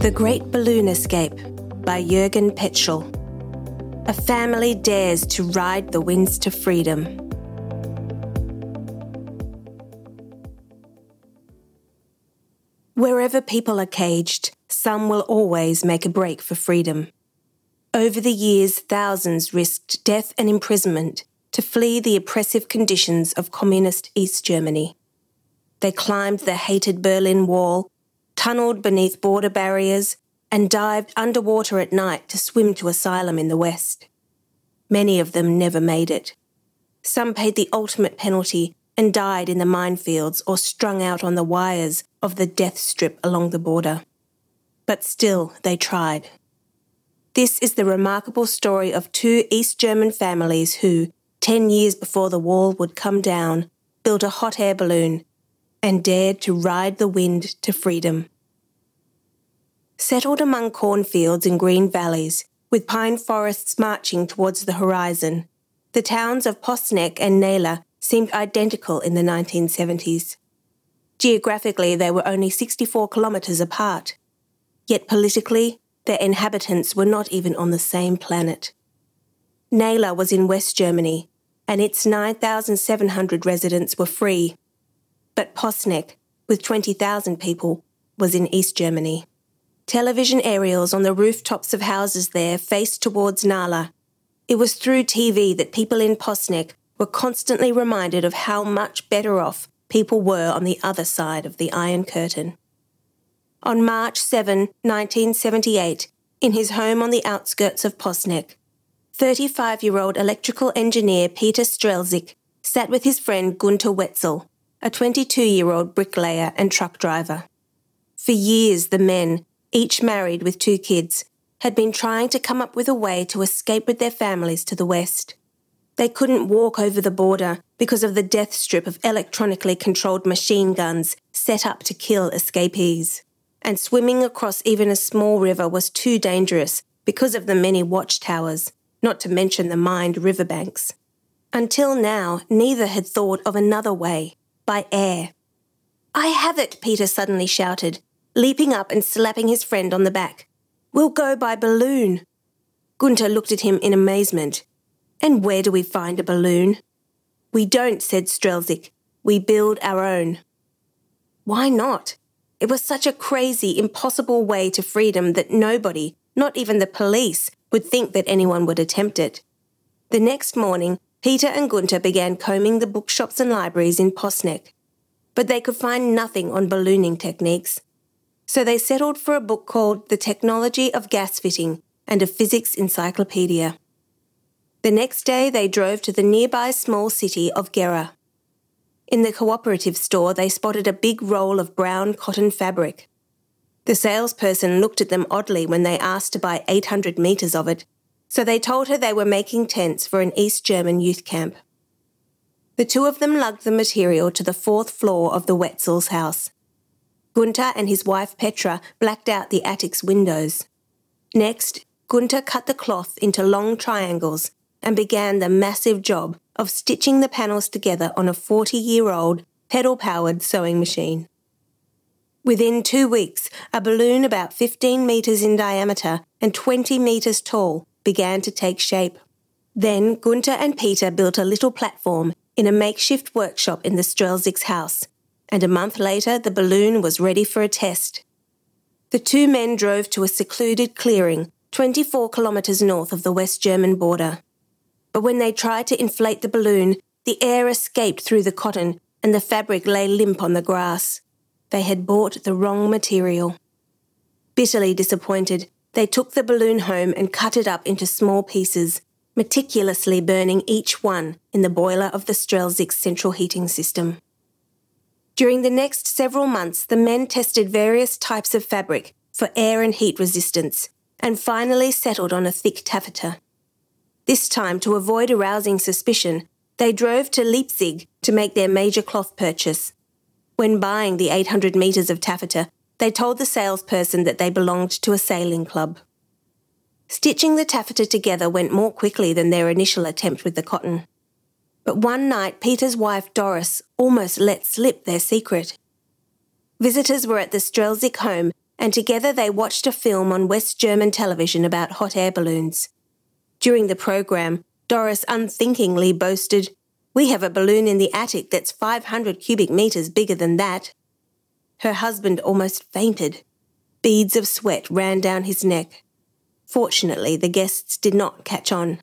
The Great Balloon Escape by Jürgen Petschull. A family dares to ride the winds to freedom. Wherever people are caged, some will always make a break for freedom. Over the years, thousands risked death and imprisonment to flee the oppressive conditions of communist East Germany. They climbed the hated Berlin Wall tunnelled beneath border barriers, and dived underwater at night to swim to asylum in the West. Many of them never made it. Some paid the ultimate penalty and died in the minefields or strung out on the wires of the death strip along the border. But still, they tried. This is the remarkable story of two East German families who, 10 years before the wall would come down, built a hot air balloon and dared to ride the wind to freedom. Settled among cornfields and green valleys, with pine forests marching towards the horizon, the towns of Posneck and Naila seemed identical in the 1970s. Geographically, they were only 64 kilometres apart. Yet politically, their inhabitants were not even on the same planet. Naila was in West Germany, and its 9,700 residents were free but Posneck, with 20,000 people, was in East Germany. Television aerials on the rooftops of houses there faced towards Naila. It was through TV that people in Posneck were constantly reminded of how much better off people were on the other side of the Iron Curtain. On March 7, 1978, in his home on the outskirts of Posneck, 35 year old electrical engineer Peter Strelzyk sat with his friend Gunter Wetzel a 22 year old bricklayer and truck driver. For years, the men, each married with two kids, had been trying to come up with a way to escape with their families to the west. They couldn't walk over the border because of the death strip of electronically controlled machine guns set up to kill escapees. And swimming across even a small river was too dangerous because of the many watchtowers, not to mention the mined riverbanks. Until now, neither had thought of another way by air. I have it, Peter suddenly shouted, leaping up and slapping his friend on the back. We'll go by balloon. Gunter looked at him in amazement. And where do we find a balloon? We don't, said Strelzyk. We build our own. Why not? It was such a crazy, impossible way to freedom that nobody, not even the police, would think that anyone would attempt it. The next morning, Peter and Gunter began combing the bookshops and libraries in Posneck, but they could find nothing on ballooning techniques. So they settled for a book called The Technology of Gas Fitting and a Physics Encyclopedia. The next day, they drove to the nearby small city of Gera. In the cooperative store, they spotted a big roll of brown cotton fabric. The salesperson looked at them oddly when they asked to buy 800 metres of it so they told her they were making tents for an East German youth camp. The two of them lugged the material to the fourth floor of the Wetzel's house. Gunter and his wife Petra blacked out the attic's windows. Next, Gunter cut the cloth into long triangles and began the massive job of stitching the panels together on a 40 year old pedal powered sewing machine. Within two weeks, a balloon about 15 metres in diameter and 20 metres tall began to take shape. Then Gunter and Peter built a little platform in a makeshift workshop in the Strelzyk's house, and a month later the balloon was ready for a test. The two men drove to a secluded clearing 24 kilometres north of the West German border. But when they tried to inflate the balloon, the air escaped through the cotton and the fabric lay limp on the grass. They had bought the wrong material. Bitterly disappointed, they took the balloon home and cut it up into small pieces, meticulously burning each one in the boiler of the Strelzyk's central heating system. During the next several months, the men tested various types of fabric for air and heat resistance and finally settled on a thick taffeta. This time, to avoid arousing suspicion, they drove to Leipzig to make their major cloth purchase. When buying the 800 metres of taffeta, they told the salesperson that they belonged to a sailing club. Stitching the taffeta together went more quickly than their initial attempt with the cotton. But one night, Peter's wife Doris almost let slip their secret. Visitors were at the Strelzyk home, and together they watched a film on West German television about hot air balloons. During the program, Doris unthinkingly boasted, We have a balloon in the attic that's 500 cubic metres bigger than that. Her husband almost fainted. Beads of sweat ran down his neck. Fortunately, the guests did not catch on.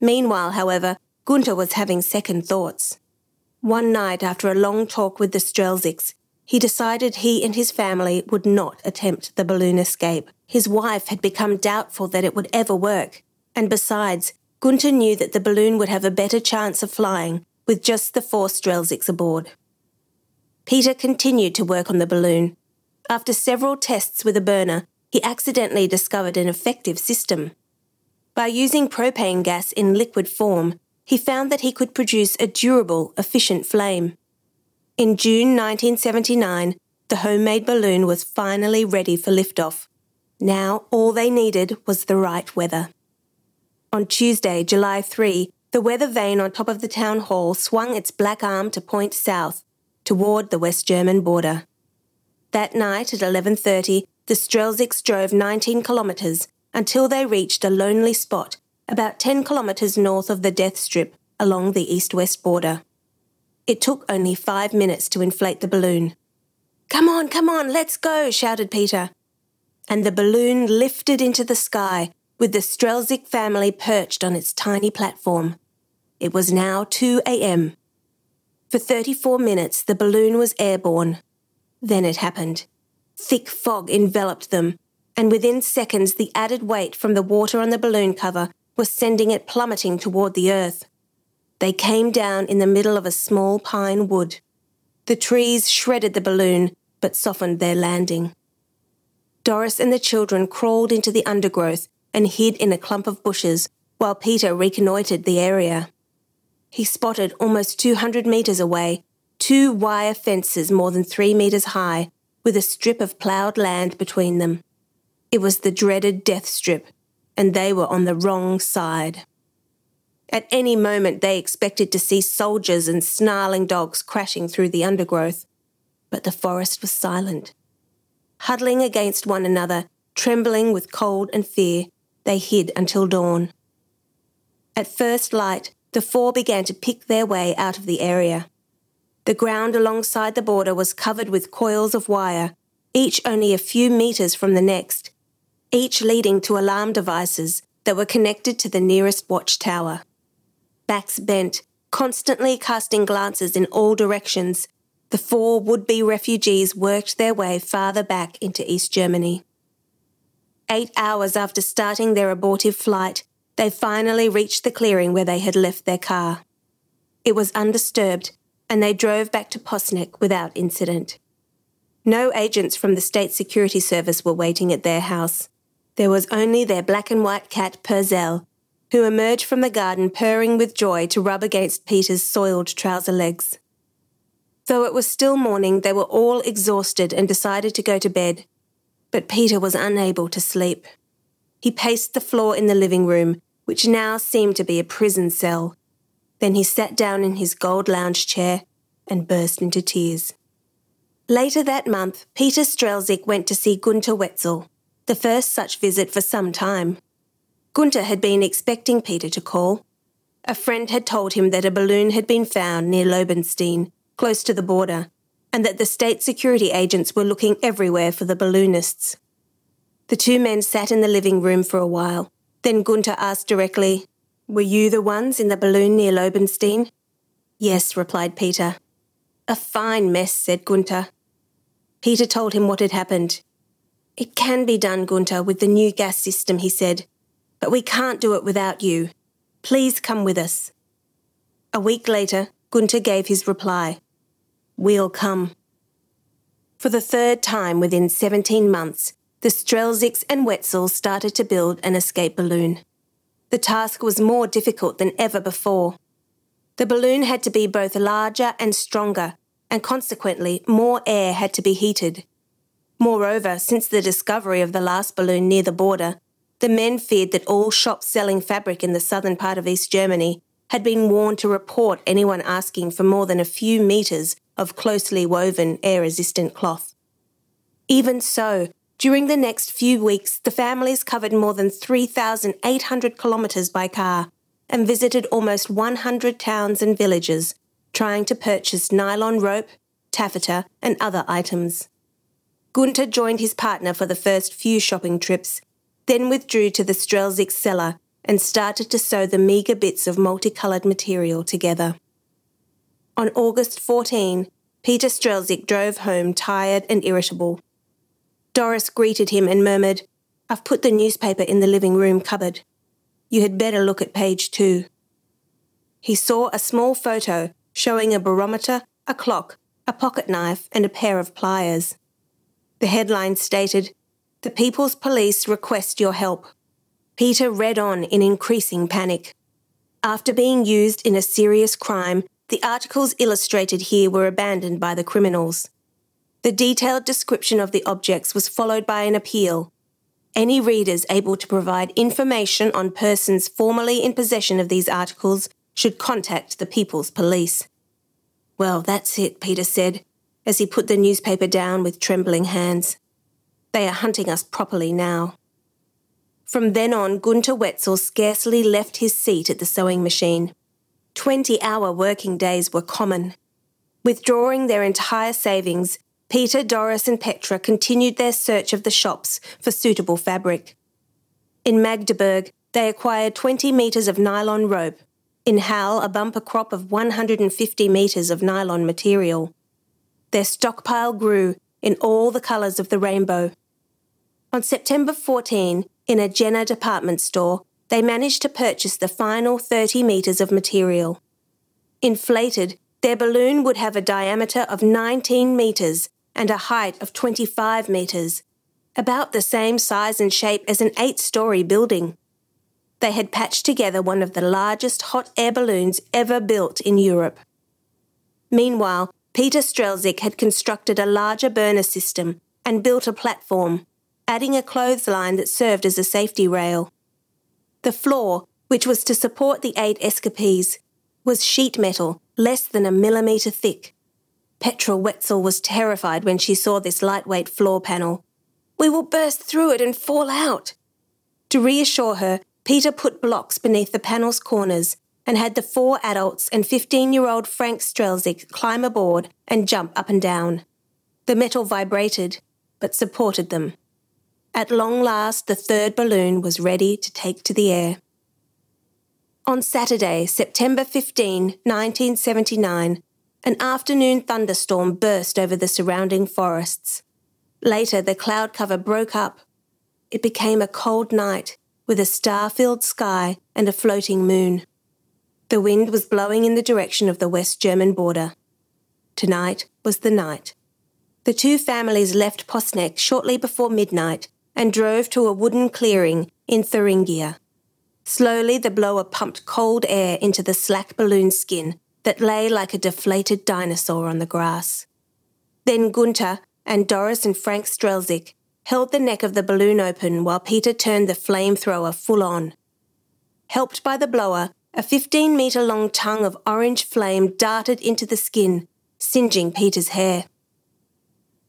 Meanwhile, however, Gunther was having second thoughts. One night, after a long talk with the Strelzyks, he decided he and his family would not attempt the balloon escape. His wife had become doubtful that it would ever work, and besides, Gunther knew that the balloon would have a better chance of flying with just the four Strelzyks aboard. Peter continued to work on the balloon. After several tests with a burner, he accidentally discovered an effective system. By using propane gas in liquid form, he found that he could produce a durable, efficient flame. In June 1979, the homemade balloon was finally ready for liftoff. Now all they needed was the right weather. On Tuesday, July 3, the weather vane on top of the town hall swung its black arm to point south, toward the West German border. That night at 11:30, the Strelzyks drove 19 kilometres until they reached a lonely spot about 10 kilometres north of the death strip along the east-west border. It took only five minutes to inflate the balloon. Come on, come on, let's go, shouted Peter. And the balloon lifted into the sky with the Strelzyk family perched on its tiny platform. It was now 2 a.m. For 34 minutes, the balloon was airborne. Then it happened. Thick fog enveloped them, and within seconds, the added weight from the water on the balloon cover was sending it plummeting toward the earth. They came down in the middle of a small pine wood. The trees shredded the balloon, but softened their landing. Doris and the children crawled into the undergrowth and hid in a clump of bushes while Peter reconnoitred the area. He spotted almost 200 metres away two wire fences more than three metres high with a strip of ploughed land between them. It was the dreaded death strip, and they were on the wrong side. At any moment, they expected to see soldiers and snarling dogs crashing through the undergrowth. But the forest was silent. Huddling against one another, trembling with cold and fear, they hid until dawn. At first light, the four began to pick their way out of the area. The ground alongside the border was covered with coils of wire, each only a few metres from the next, each leading to alarm devices that were connected to the nearest watchtower backs bent, constantly casting glances in all directions, the four would be refugees worked their way farther back into East Germany. Eight hours after starting their abortive flight, they finally reached the clearing where they had left their car. It was undisturbed, and they drove back to Posneck without incident. No agents from the State Security Service were waiting at their house. There was only their black and white cat, Purzel, who emerged from the garden purring with joy to rub against Peter's soiled trouser legs. Though it was still morning, they were all exhausted and decided to go to bed. But Peter was unable to sleep. He paced the floor in the living room, which now seemed to be a prison cell. Then he sat down in his gold lounge chair and burst into tears. Later that month, Peter Strelzyk went to see Gunther Wetzel, the first such visit for some time. Gunther had been expecting Peter to call. A friend had told him that a balloon had been found near Lobenstein, close to the border, and that the state security agents were looking everywhere for the balloonists. The two men sat in the living room for a while. Then Gunther asked directly, Were you the ones in the balloon near Lobenstein? Yes, replied Peter. A fine mess, said Gunther. Peter told him what had happened. It can be done, Gunther, with the new gas system, he said but we can't do it without you. Please come with us. A week later, Gunther gave his reply We'll come. For the third time within 17 months, the Strelzyks and Wetzel started to build an escape balloon. The task was more difficult than ever before. The balloon had to be both larger and stronger, and consequently, more air had to be heated. Moreover, since the discovery of the last balloon near the border, the men feared that all shops selling fabric in the southern part of East Germany had been warned to report anyone asking for more than a few metres of closely woven, air resistant cloth. Even so, during the next few weeks, the families covered more than 3,800 kilometres by car and visited almost 100 towns and villages, trying to purchase nylon rope, taffeta, and other items. Gunter joined his partner for the first few shopping trips, then withdrew to the Strelzyk cellar and started to sew the meagre bits of multicoloured material together. On August 14, Peter Strelzyk drove home tired and irritable. Doris greeted him and murmured, I've put the newspaper in the living room cupboard. You had better look at page two. He saw a small photo showing a barometer, a clock, a pocket knife, and a pair of pliers. The headline stated, The People's Police request your help. Peter read on in increasing panic. After being used in a serious crime, the articles illustrated here were abandoned by the criminals. The detailed description of the objects was followed by an appeal any readers able to provide information on persons formerly in possession of these articles should contact the People's Police. Well, that's it, Peter said, as he put the newspaper down with trembling hands. They are hunting us properly now. From then on, Gunter Wetzel scarcely left his seat at the sewing machine. Twenty hour working days were common. Withdrawing their entire savings, Peter, Doris, and Petra continued their search of the shops for suitable fabric. In Magdeburg, they acquired 20 metres of nylon rope. In Halle, a bumper crop of 150 metres of nylon material. Their stockpile grew in all the colours of the rainbow. On September 14, in a Jena department store, they managed to purchase the final 30 metres of material. Inflated, their balloon would have a diameter of 19 metres and a height of 25 metres, about the same size and shape as an eight story building. They had patched together one of the largest hot air balloons ever built in Europe. Meanwhile, Peter Strelzyk had constructed a larger burner system and built a platform, adding a clothesline that served as a safety rail. The floor, which was to support the eight escapees, was sheet metal less than a millimetre thick. Petra Wetzel was terrified when she saw this lightweight floor panel. We will burst through it and fall out. To reassure her, Peter put blocks beneath the panel's corners and had the four adults and 15 year old Frank Strelzyk climb aboard and jump up and down. The metal vibrated, but supported them. At long last, the third balloon was ready to take to the air. On Saturday, September 15, 1979, an afternoon thunderstorm burst over the surrounding forests. Later, the cloud cover broke up. It became a cold night with a star filled sky and a floating moon. The wind was blowing in the direction of the West German border. Tonight was the night. The two families left Posneck shortly before midnight and drove to a wooden clearing in Thuringia. Slowly, the blower pumped cold air into the slack balloon skin that lay like a deflated dinosaur on the grass. Then Gunter and Doris and Frank Strelzyk held the neck of the balloon open while Peter turned the flamethrower full on. Helped by the blower, a 15 metre long tongue of orange flame darted into the skin, singeing Peter's hair.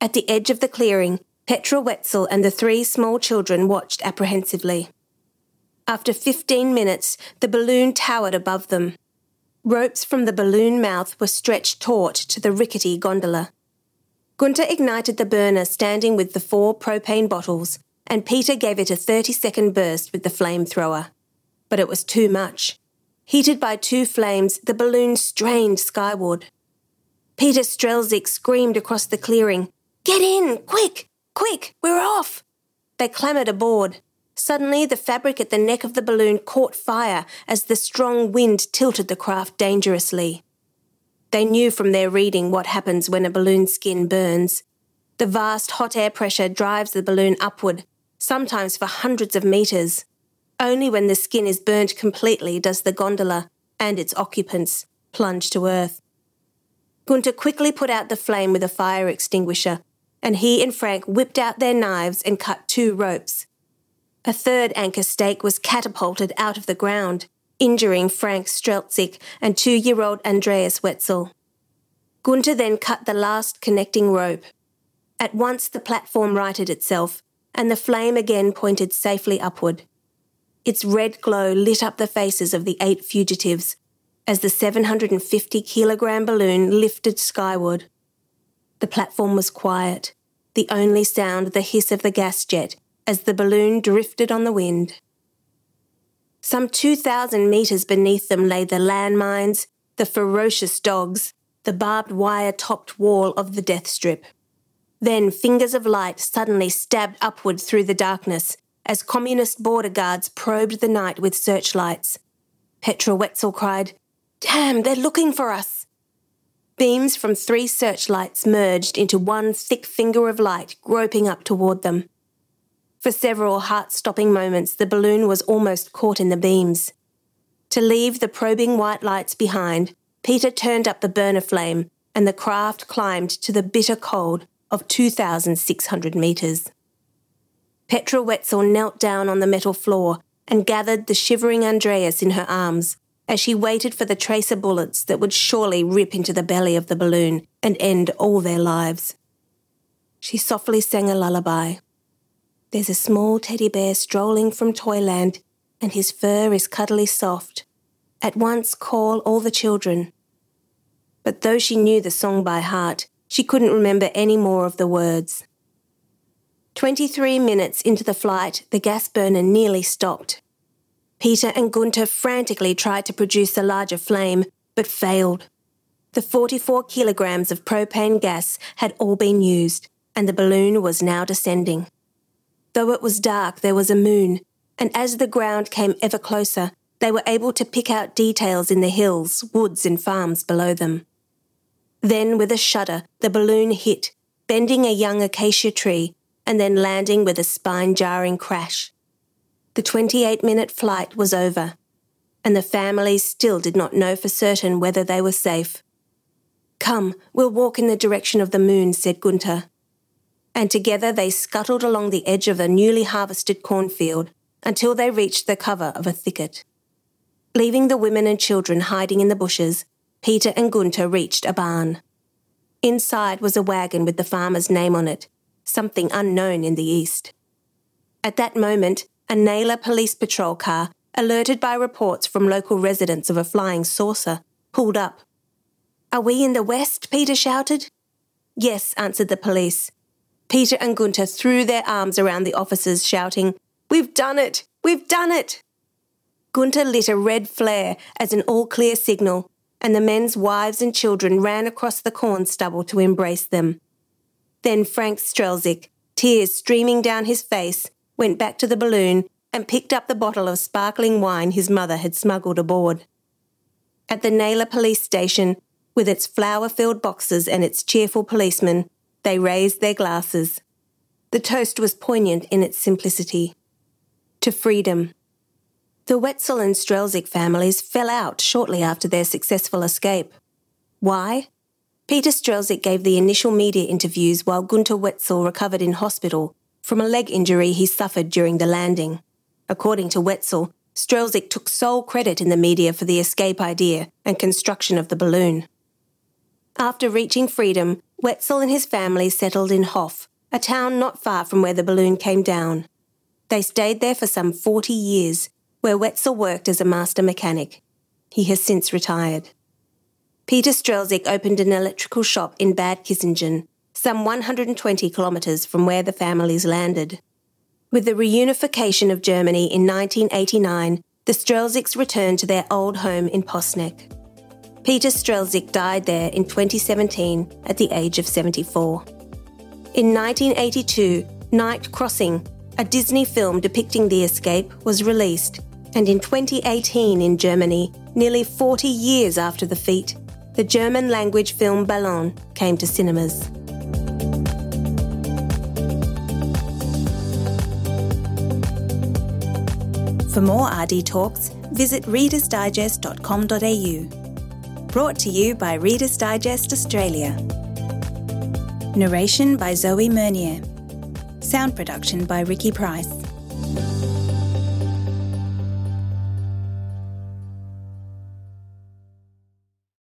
At the edge of the clearing, Petra Wetzel and the three small children watched apprehensively. After 15 minutes, the balloon towered above them. Ropes from the balloon mouth were stretched taut to the rickety gondola. Gunter ignited the burner standing with the four propane bottles, and Peter gave it a 30 second burst with the flamethrower. But it was too much. Heated by two flames, the balloon strained skyward. Peter Strelzyk screamed across the clearing, Get in! Quick! Quick! We're off! They clambered aboard. Suddenly, the fabric at the neck of the balloon caught fire as the strong wind tilted the craft dangerously. They knew from their reading what happens when a balloon skin burns. The vast hot air pressure drives the balloon upward, sometimes for hundreds of metres. Only when the skin is burnt completely does the gondola and its occupants plunge to earth. Gunter quickly put out the flame with a fire extinguisher, and he and Frank whipped out their knives and cut two ropes. A third anchor stake was catapulted out of the ground, injuring Frank Strelzyk and two year old Andreas Wetzel. Gunter then cut the last connecting rope. At once the platform righted itself, and the flame again pointed safely upward. Its red glow lit up the faces of the eight fugitives as the 750 kilogram balloon lifted skyward. The platform was quiet, the only sound the hiss of the gas jet as the balloon drifted on the wind. Some 2,000 metres beneath them lay the landmines, the ferocious dogs, the barbed wire topped wall of the death strip. Then fingers of light suddenly stabbed upward through the darkness as communist border guards probed the night with searchlights. Petra Wetzel cried, Damn, they're looking for us! Beams from three searchlights merged into one thick finger of light groping up toward them. For several heart stopping moments, the balloon was almost caught in the beams. To leave the probing white lights behind, Peter turned up the burner flame and the craft climbed to the bitter cold of 2,600 metres. Petra Wetzel knelt down on the metal floor and gathered the shivering Andreas in her arms as she waited for the tracer bullets that would surely rip into the belly of the balloon and end all their lives. She softly sang a lullaby. There's a small teddy bear strolling from Toyland, and his fur is cuddly soft. At once call all the children. But though she knew the song by heart, she couldn't remember any more of the words. Twenty three minutes into the flight, the gas burner nearly stopped. Peter and Gunther frantically tried to produce a larger flame, but failed. The 44 kilograms of propane gas had all been used, and the balloon was now descending. Though it was dark, there was a moon, and as the ground came ever closer, they were able to pick out details in the hills, woods, and farms below them. Then, with a shudder, the balloon hit, bending a young acacia tree, and then landing with a spine jarring crash. The 28 minute flight was over, and the families still did not know for certain whether they were safe. Come, we'll walk in the direction of the moon, said Gunther. And together they scuttled along the edge of a newly harvested cornfield until they reached the cover of a thicket. Leaving the women and children hiding in the bushes, Peter and Gunther reached a barn. Inside was a wagon with the farmer's name on it, something unknown in the East. At that moment, a Naila police patrol car, alerted by reports from local residents of a flying saucer, pulled up. Are we in the west? Peter shouted. Yes, answered the police. Peter and Gunther threw their arms around the officers, shouting, We've done it! We've done it! Gunther lit a red flare as an all clear signal, and the men's wives and children ran across the corn stubble to embrace them. Then Frank Strelzyk, tears streaming down his face, went back to the balloon and picked up the bottle of sparkling wine his mother had smuggled aboard. At the Naila police station, with its flower filled boxes and its cheerful policemen, they raised their glasses. The toast was poignant in its simplicity. To freedom. The Wetzel and Strelzyk families fell out shortly after their successful escape. Why? Peter Strelzyk gave the initial media interviews while Gunther Wetzel recovered in hospital from a leg injury he suffered during the landing. According to Wetzel, Strelzyk took sole credit in the media for the escape idea and construction of the balloon. After reaching freedom, Wetzel and his family settled in Hof, a town not far from where the balloon came down. They stayed there for some 40 years, where Wetzel worked as a master mechanic. He has since retired. Peter Strelzyk opened an electrical shop in Bad Kissingen some 120 kilometres from where the families landed. With the reunification of Germany in 1989, the Strelzyks returned to their old home in Posneck. Peter Strelzyk died there in 2017 at the age of 74. In 1982, Night Crossing, a Disney film depicting the escape, was released, and in 2018 in Germany, nearly 40 years after the feat, the German language film Ballon came to cinemas. For more RD Talks, visit readersdigest.com.au. Brought to you by Reader's Digest Australia. Narration by Zoe Mernier. Sound production by Ricky Price.